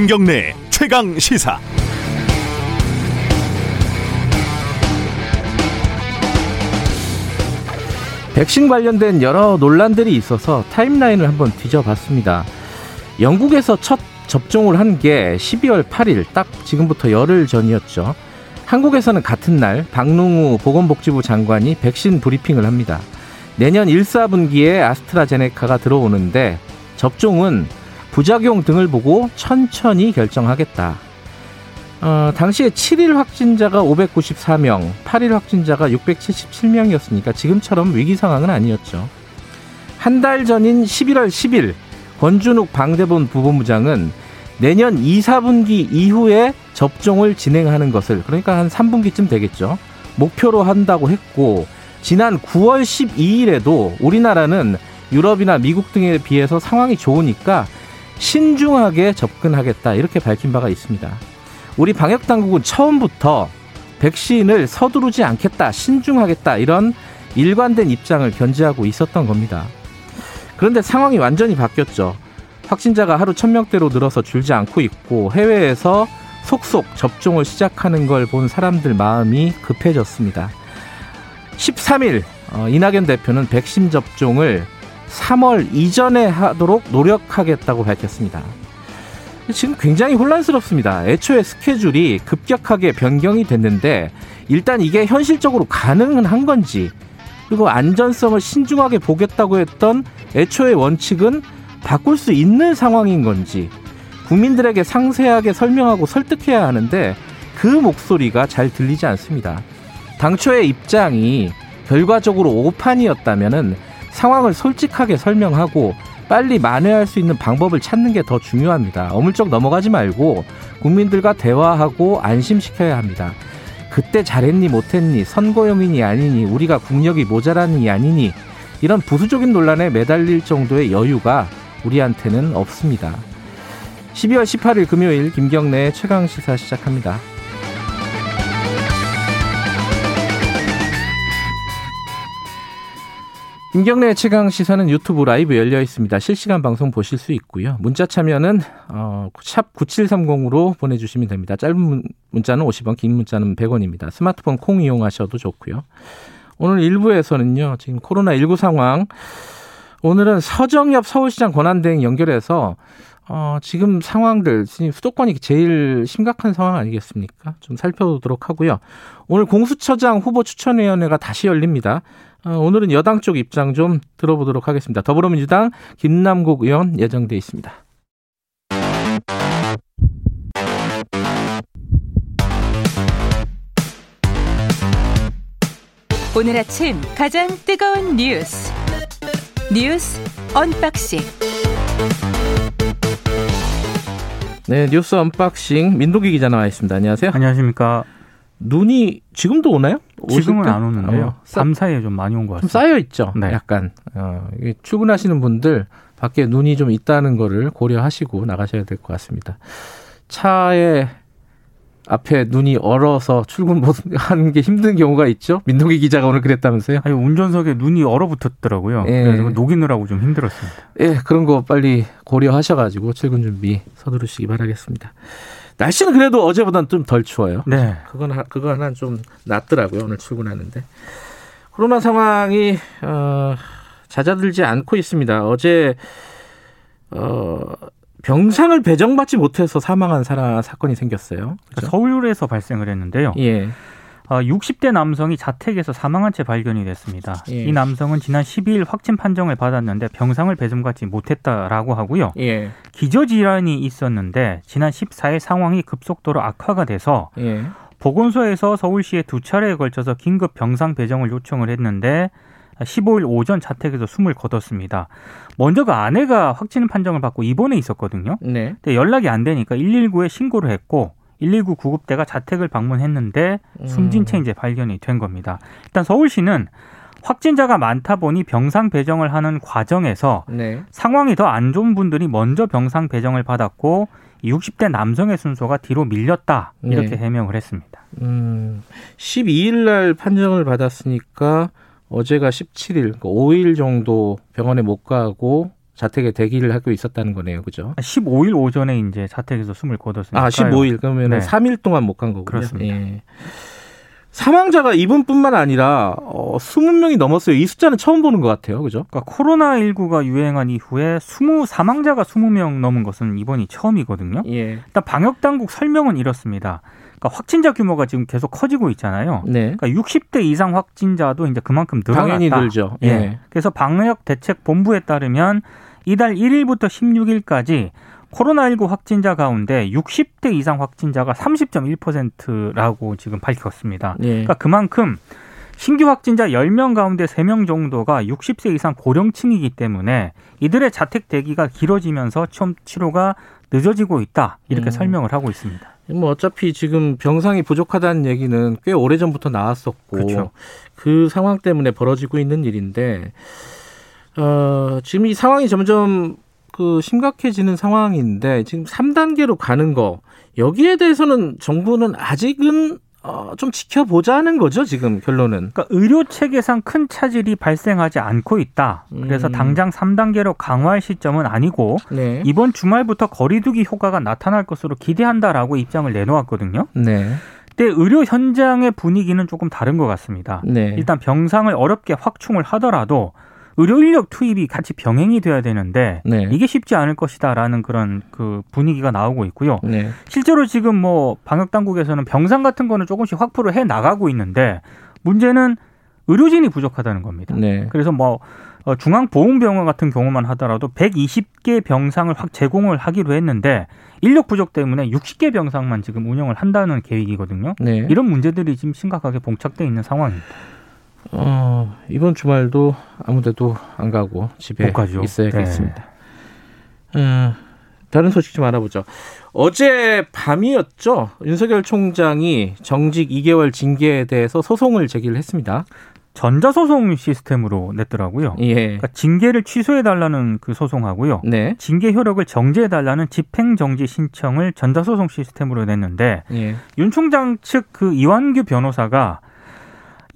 김경래 최강 시사. 백신 관련된 여러 논란들이 있어서 타임라인을 한번 뒤져봤습니다. 영국에서 첫 접종을 한 게 12월 8일 딱 지금부터 열흘 전이었죠. 한국에서는 같은 날 박능우 보건복지부 장관이 백신 브리핑을 합니다. 내년 1, 4분기에 아스트라제네카가 들어오는데 접종은 부작용 등을 보고 천천히 결정하겠다. 어, 당시에 7일 확진자가 594명, 8일 확진자가 677명이었으니까 지금처럼 위기 상황은 아니었죠. 한 달 전인 11월 10일 권준욱 방대본 부본부장은 내년 2, 4분기 이후에 접종을 진행하는 것을 그러니까 한 3분기쯤 되겠죠. 목표로 한다고 했고 지난 9월 12일에도 우리나라는 유럽이나 미국 등에 비해서 상황이 좋으니까 신중하게 접근하겠다 이렇게 밝힌 바가 있습니다. 우리 방역 당국은 처음부터 백신을 서두르지 않겠다, 신중하겠다 이런 일관된 입장을 견지하고 있었던 겁니다. 그런데 상황이 완전히 바뀌었죠. 확진자가 하루 천명대로 늘어서 줄지 않고 있고 해외에서 속속 접종을 시작하는 걸 본 사람들 마음이 급해졌습니다. 13일 어, 이낙연 대표는 백신 접종을 3월 이전에 하도록 노력하겠다고 밝혔습니다. 지금 굉장히 혼란스럽습니다. 애초에 스케줄이 급격하게 변경이 됐는데 일단 이게 현실적으로 가능한 건지 그리고 안전성을 신중하게 보겠다고 했던 애초의 원칙은 바꿀 수 있는 상황인 건지 국민들에게 상세하게 설명하고 설득해야 하는데 그 목소리가 잘 들리지 않습니다. 당초의 입장이 결과적으로 오판이었다면은 상황을 솔직하게 설명하고 빨리 만회할 수 있는 방법을 찾는 게 더 중요합니다. 어물쩍 넘어가지 말고 국민들과 대화하고 안심시켜야 합니다. 그때 잘했니 못했니 선거용인이 아니니 우리가 국력이 모자라니 아니니 이런 부수적인 논란에 매달릴 정도의 여유가 우리한테는 없습니다. 12월 18일 금요일 김경래 최강 시사 시작합니다. 김경래 최강 시사는 유튜브 라이브 열려 있습니다. 실시간 방송 보실 수 있고요. 문자 참여는 어, 샵 9730으로 보내주시면 됩니다. 짧은 문자는 50원, 긴 문자는 100원입니다. 스마트폰 콩 이용하셔도 좋고요. 오늘 1부에서는요. 지금 코로나19 상황 오늘은 서정엽 서울시장 권한대행 연결해서 어, 지금 상황들, 수도권이 제일 심각한 상황 아니겠습니까? 좀 살펴보도록 하고요. 오늘 공수처장 후보 추천위원회가 다시 열립니다. 어, 오늘은 여당 쪽 입장 좀 들어보도록 하겠습니다. 더불어민주당 김남국 의원 예정돼 있습니다. 오늘 아침 가장 뜨거운 뉴스 뉴스 언박싱 네 뉴스 언박싱 민동기 기자 나와 있습니다. 안녕하세요. 안녕하십니까. 눈이 지금도 오나요? 지금은 안 오는데요. 어, 밤 사이에 좀 많이 온 것 같습니다. 쌓여 있죠. 네. 약간 어, 출근하시는 분들 밖에 눈이 좀 있다는 거를 고려하시고 나가셔야 될 것 같습니다. 차에 앞에 눈이 얼어서 출근하는 게 힘든 경우가 있죠. 민동기 기자가 오늘 그랬다면서요? 아니 운전석에 눈이 얼어붙었더라고요. 예. 그래서 녹이느라고 좀 힘들었습니다. 예, 그런 거 빨리 고려하셔가지고 출근 준비 서두르시기 바라겠습니다. 날씨는 그래도 어제보다는 좀 덜 추워요. 네. 그건 그거 하나 좀 낫더라고요. 오늘 출근하는데 코로나 상황이 어, 잦아들지 않고 있습니다. 어제 어, 병상을 배정받지 못해서 사망한 사람 사건이 생겼어요. 그렇죠? 서울에서 발생을 했는데요. 예. 60대 어, 남성이 자택에서 사망한 채 발견이 됐습니다. 예. 이 남성은 지난 12일 확진 판정을 받았는데 병상을 배송받지 못했다라고 하고요. 예. 기저질환이 있었는데 지난 14일 상황이 급속도로 악화가 돼서 예. 보건소에서 서울시에 두 차례에 걸쳐서 긴급 병상 배정을 요청을 했는데 15일 오전 자택에서 숨을 거뒀습니다. 먼저 그 아내가 확진 판정을 받고 입원해 있었거든요. 네. 근데 연락이 안 되니까 119에 신고를 했고 119 구급대가 자택을 방문했는데 숨진 채 음. 이제 발견이 된 겁니다. 일단 서울시는 확진자가 많다 보니 병상 배정을 하는 과정에서 네. 상황이 더 안 좋은 분들이 먼저 병상 배정을 받았고 60대 남성의 순서가 뒤로 밀렸다 이렇게 네. 해명을 했습니다. 음, 12일 날 판정을 받았으니까 어제가 17일, 그러니까 5일 정도 병원에 못 가고 자택에 대기를 하고 있었다는 거네요. 그죠? 15일 오전에 이제 자택에서 숨을 거뒀으니까. 아, 15일 그러면 네. 3일 동안 못 간 거군요. 그렇습니다. 예. 사망자가 이분뿐만 아니라 어, 20명이 넘었어요. 이 숫자는 처음 보는 것 같아요. 그죠? 그러니까 코로나19가 유행한 이후에 20 사망자가 20명 넘은 것은 이번이 처음이거든요. 예. 일단 방역 당국 설명은 이렇습니다. 그러니까 확진자 규모가 지금 계속 커지고 있잖아요. 네. 그러니까 60대 이상 확진자도 이제 그만큼 늘어났다. 당연히 늘죠. 예. 예. 그래서 방역 대책 본부에 따르면 이달 1일부터 16일까지 코로나19 확진자 가운데 60대 이상 확진자가 30.1%라고 지금 밝혔습니다. 네. 그러니까 그만큼 신규 확진자 10명 가운데 3명 정도가 60세 이상 고령층이기 때문에 이들의 자택 대기가 길어지면서 치료가 늦어지고 있다. 이렇게 음. 설명을 하고 있습니다. 뭐 어차피 지금 병상이 부족하다는 얘기는 꽤 오래전부터 나왔었고 그렇죠. 그 상황 때문에 벌어지고 있는 일인데 어, 지금 이 상황이 점점 그 심각해지는 상황인데 지금 3단계로 가는 거 여기에 대해서는 정부는 아직은 어, 좀 지켜보자는 거죠, 지금 결론은. 그러니까 의료 체계상 큰 차질이 발생하지 않고 있다. 그래서 음. 당장 3단계로 강화할 시점은 아니고 네. 이번 주말부터 거리두기 효과가 나타날 것으로 기대한다라고 입장을 내놓았거든요. 네. 근데 의료 현장의 분위기는 조금 다른 것 같습니다. 네. 일단 병상을 어렵게 확충을 하더라도 의료 인력 투입이 같이 병행이 돼야 되는데 네. 이게 쉽지 않을 것이다라는 그런 그 분위기가 나오고 있고요. 네. 실제로 지금 뭐 방역 당국에서는 병상 같은 거는 조금씩 확보를 해 나가고 있는데 문제는 의료진이 부족하다는 겁니다. 네. 그래서 뭐 어, 중앙보훈병원 같은 경우만 하더라도 120개 병상을 확 제공을 하기로 했는데 인력 부족 때문에 60개 병상만 지금 운영을 한다는 계획이거든요. 네. 이런 문제들이 지금 심각하게 봉착돼 있는 상황입니다. 어, 이번 주말도 아무데도 안 가고 집에 있어야겠습니다. 네. 어, 다른 소식 좀 알아보죠. 어제 밤이었죠. 윤석열 총장이 정직 2개월 징계에 대해서 소송을 제기를 했습니다. 전자소송 시스템으로 냈더라고요. 예. 그러니까 징계를 취소해달라는 그 소송하고요. 네. 징계 효력을 정지해달라는 집행정지 신청을 전자소송 시스템으로 냈는데 예. 윤 총장 측 그 이완규 변호사가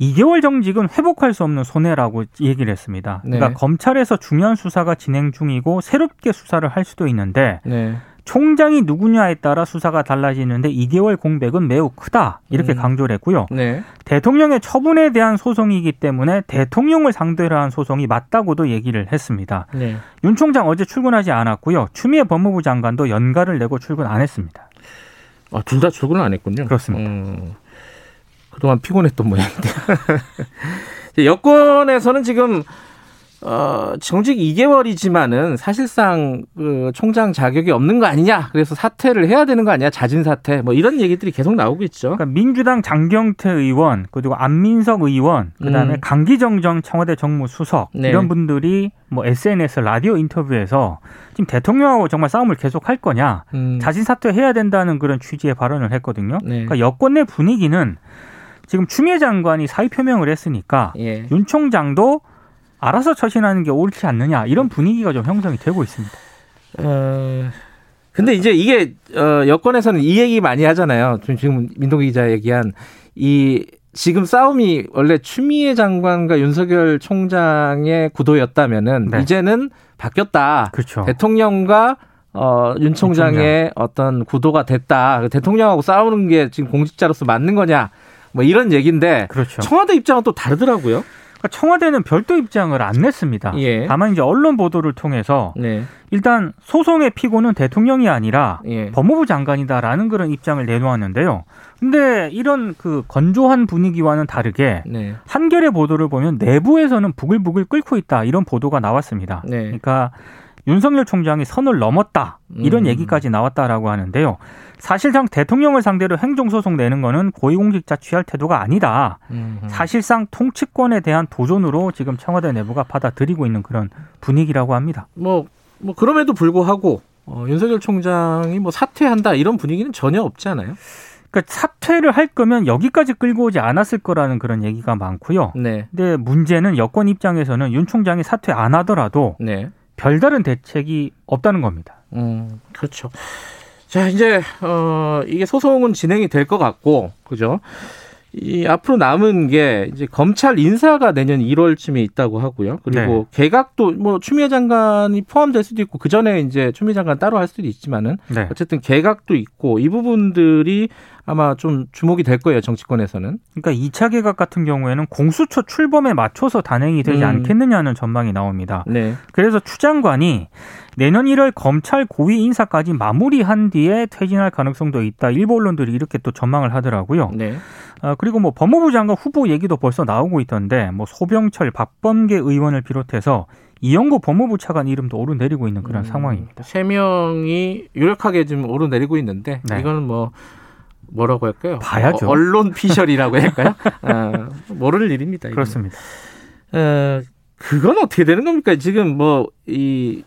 2개월 정직은 회복할 수 없는 손해라고 얘기를 했습니다. 네. 그러니까 검찰에서 중요한 수사가 진행 중이고 새롭게 수사를 할 수도 있는데 네. 총장이 누구냐에 따라 수사가 달라지는데 2개월 공백은 매우 크다 이렇게 음. 강조를 했고요. 네. 대통령의 처분에 대한 소송이기 때문에 대통령을 상대로 한 소송이 맞다고도 얘기를 했습니다. 네. 윤 총장 어제 출근하지 않았고요. 추미애 법무부 장관도 연가를 내고 출근 안 했습니다. 아, 둘 다 출근 안 했군요. 그렇습니다. 음. 그동안 피곤했던 모양인데. 여권에서는 지금 어, 정직 2개월이지만은 사실상 그 총장 자격이 없는 거 아니냐. 그래서 사퇴를 해야 되는 거 아니야. 자진 사퇴. 뭐 이런 얘기들이 계속 나오고 있죠. 그러니까 민주당 장경태 의원, 그리고 안민석 의원, 그다음에 음. 강기정 전 청와대 정무수석 네. 이런 분들이 뭐 SNS 라디오 인터뷰에서 지금 대통령하고 정말 싸움을 계속 할 거냐. 음. 자진 사퇴해야 된다는 그런 취지의 발언을 했거든요. 네. 그러니까 여권 내 분위기는 지금 추미애 장관이 사의 표명을 했으니까 예. 윤 총장도 알아서 처신하는 게 옳지 않느냐 이런 분위기가 좀 형성이 되고 있습니다. 어... 근데 이제 이게 어, 여권에서는 이 얘기 많이 하잖아요. 지금 민동기 기자 얘기한 이 지금 싸움이 원래 추미애 장관과 윤석열 총장의 구도였다면은 네. 이제는 바뀌었다. 그렇죠. 대통령과 어, 윤 총장의 총장. 어떤 구도가 됐다. 대통령하고 싸우는 게 지금 공직자로서 맞는 거냐. 뭐 이런 얘기인데 그렇죠. 청와대 입장은 또 다르더라고요. 그러니까 청와대는 별도 입장을 안 냈습니다. 예. 다만 이제 언론 보도를 통해서 네. 일단 소송의 피고는 대통령이 아니라 예. 법무부 장관이다라는 그런 입장을 내놓았는데요. 근데 이런 그 건조한 분위기와는 다르게 네. 한겨레 보도를 보면 내부에서는 부글부글 끓고 있다 이런 보도가 나왔습니다. 네. 그러니까 윤석열 총장이 선을 넘었다 이런 음. 얘기까지 나왔다라고 하는데요. 사실상 대통령을 상대로 행정소송 내는 거는 고위공직자 취할 태도가 아니다. 음흠. 사실상 통치권에 대한 도전으로 지금 청와대 내부가 받아들이고 있는 그런 분위기라고 합니다. 뭐, 뭐 그럼에도 불구하고 어, 윤석열 총장이 뭐 사퇴한다 이런 분위기는 전혀 없지 않아요? 그러니까 사퇴를 할 거면 여기까지 끌고 오지 않았을 거라는 그런 얘기가 많고요. 네. 근데 문제는 여권 입장에서는 윤 총장이 사퇴 안 하더라도 네. 별다른 대책이 없다는 겁니다. 음, 그렇죠. 자, 이제 어 이게 소송은 진행이 될 것 같고, 그죠? 이 앞으로 남은 게 이제 검찰 인사가 내년 1월쯤에 있다고 하고요. 그리고 네. 개각도 뭐 추미애 장관이 포함될 수도 있고 그 전에 이제 추미애 장관 따로 할 수도 있지만은 네. 어쨌든 개각도 있고 이 부분들이 아마 좀 주목이 될 거예요 정치권에서는. 그러니까 2차 개각 같은 경우에는 공수처 출범에 맞춰서 단행이 되지 음. 않겠느냐는 전망이 나옵니다. 네. 그래서 추 장관이 내년 1월 검찰 고위 인사까지 마무리한 뒤에 퇴진할 가능성도 있다. 일부 언론들이 이렇게 또 전망을 하더라고요. 네. 아, 그리고 뭐 법무부 장관 후보 얘기도 벌써 나오고 있던데 뭐 소병철, 박범계 의원을 비롯해서 이영구 법무부 차관 이름도 오르내리고 있는 그런 음, 상황입니다. 세 명이 유력하게 지금 오르내리고 있는데 네. 이거는 뭐 뭐라고 할까요? 봐야죠. 어, 언론 피셜이라고 할까요? 아, 모를 일입니다. 이건. 그렇습니다. 어, 그건 어떻게 되는 겁니까? 지금 뭐 이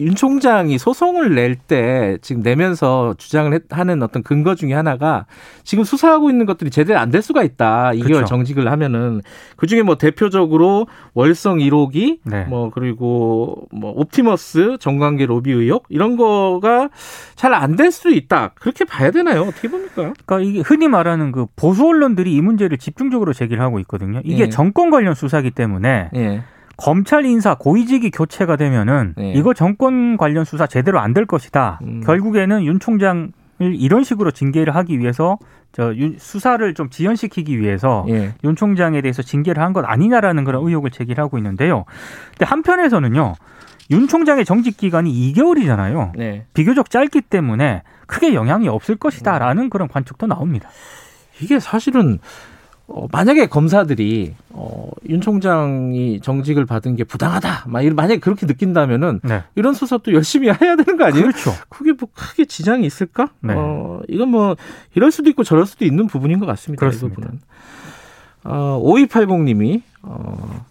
윤 총장이 소송을 낼 때 지금 내면서 주장을 하는 어떤 근거 중에 하나가 지금 수사하고 있는 것들이 제대로 안 될 수가 있다. 2개월 그렇죠. 정직을 하면은 그 중에 뭐 대표적으로 월성 1호기 네. 뭐 그리고 뭐 옵티머스 정관계 로비 의혹 이런 거가 잘 안 될 수도 있다. 그렇게 봐야 되나요? 어떻게 봅니까? 그러니까 이게 흔히 말하는 그 보수 언론들이 이 문제를 집중적으로 제기를 하고 있거든요. 이게 예. 정권 관련 수사기 때문에 예. 검찰 인사 고위직이 교체가 되면은 네. 이거 정권 관련 수사 제대로 안 될 것이다. 음. 결국에는 윤 총장을 이런 식으로 징계를 하기 위해서 저 수사를 좀 지연시키기 위해서 예. 윤 총장에 대해서 징계를 한 것 아니냐라는 그런 의혹을 제기하고 있는데요. 근데 한편에서는요. 윤 총장의 정직 기간이 2개월이잖아요. 네. 비교적 짧기 때문에 크게 영향이 없을 것이다라는 그런 관측도 나옵니다. 이게 사실은 어, 만약에 검사들이 어, 윤 총장이 정직을 받은 게 부당하다, 막 이런 만약에 그렇게 느낀다면은 네. 이런 수사 또 열심히 해야 되는 거 아니에요? 그렇죠. 그게 뭐 크게 지장이 있을까? 네. 어, 이건 뭐 이럴 수도 있고 저럴 수도 있는 부분인 것 같습니다. 그렇습니다. 이 부분은. 어, 5280님이 어,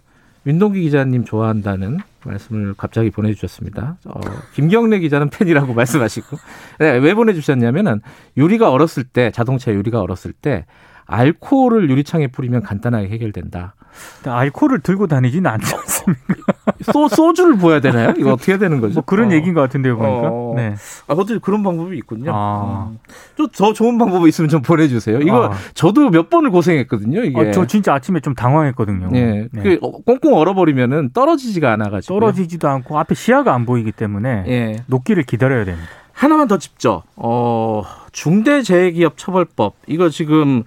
윤동기 기자님 좋아한다는 말씀을 갑자기 보내주셨습니다. 어, 김경래 기자는 팬이라고 말씀하시고 네, 왜 보내주셨냐면은 유리가 얼었을 때 자동차 유리가 얼었을 때 알코올을 유리창에 뿌리면 간단하게 해결된다. 알코올을 들고 다니지는 않지 않습니까? 소, 소주를 부어야 되나요? 이거 어떻게 해야 되는 거죠? 뭐 그런 어. 얘기인 것 같은데요, 보니까. 어. 네. 아, 어떻게 그런 방법이 있군요. 아. 음. 좀더 좋은 방법이 있으면 좀 보내주세요. 이거 아. 저도 몇 번을 고생했거든요, 이게. 아, 저 진짜 아침에 좀 당황했거든요. 네. 네. 그 꽁꽁 얼어버리면은 떨어지지가 않아가지고. 떨어지지도 않고 앞에 시야가 안 보이기 때문에 네. 녹기를 기다려야 됩니다. 하나만 더 짚죠. 어, 중대재해기업 처벌법. 이거 지금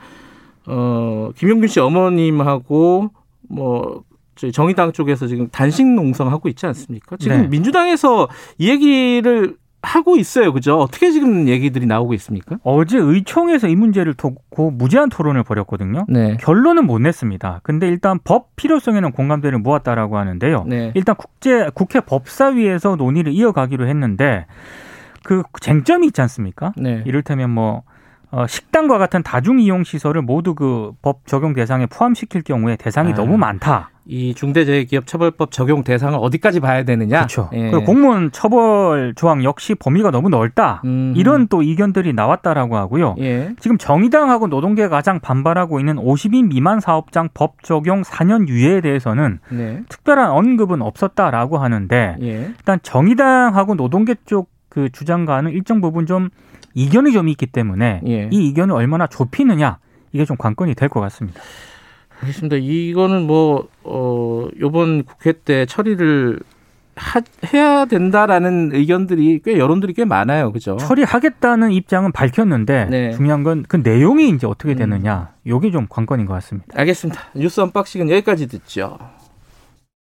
어, 김용균 씨 어머님하고 뭐 저희 정의당 쪽에서 지금 단식 농성하고 있지 않습니까? 지금 네. 민주당에서 이 얘기를 하고 있어요. 그죠? 어떻게 지금 얘기들이 나오고 있습니까? 어제 의총에서 이 문제를 두고 무제한 토론을 벌였거든요. 네. 결론은 못 냈습니다. 근데 일단 법 필요성에는 공감대를 모았다라고 하는데요. 네. 일단 국제 국회 법사위에서 논의를 이어가기로 했는데 그 쟁점이 있지 않습니까? 네. 이를테면 뭐 어, 식당과 같은 다중 이용 시설을 모두 그 법 적용 대상에 포함시킬 경우에 대상이 아, 너무 많다. 이 중대재해기업 처벌법 적용 대상을 어디까지 봐야 되느냐? 그렇죠. 예. 그리고 공무원 처벌 조항 역시 범위가 너무 넓다. 음. 이런 또 의견들이 나왔다라고 하고요. 예. 지금 정의당하고 노동계가 가장 반발하고 있는 50인 미만 사업장 법 적용 4년 유예에 대해서는 네. 특별한 언급은 없었다라고 하는데 예. 일단 정의당하고 노동계 쪽 그 주장과는 일정 부분 좀 이견이 좀 있기 때문에 예. 이 이견을 얼마나 좁히느냐 이게 좀 관건이 될 것 같습니다. 알겠습니다. 이거는 뭐, 어, 요번 국회 때 처리를 하, 해야 된다라는 의견들이 꽤 여론들이 꽤 많아요. 그죠? 처리하겠다는 입장은 밝혔는데 네. 중요한 건 그 내용이 이제 어떻게 되느냐. 음. 요게 좀 관건인 것 같습니다. 알겠습니다. 뉴스 언박싱은 여기까지 듣죠.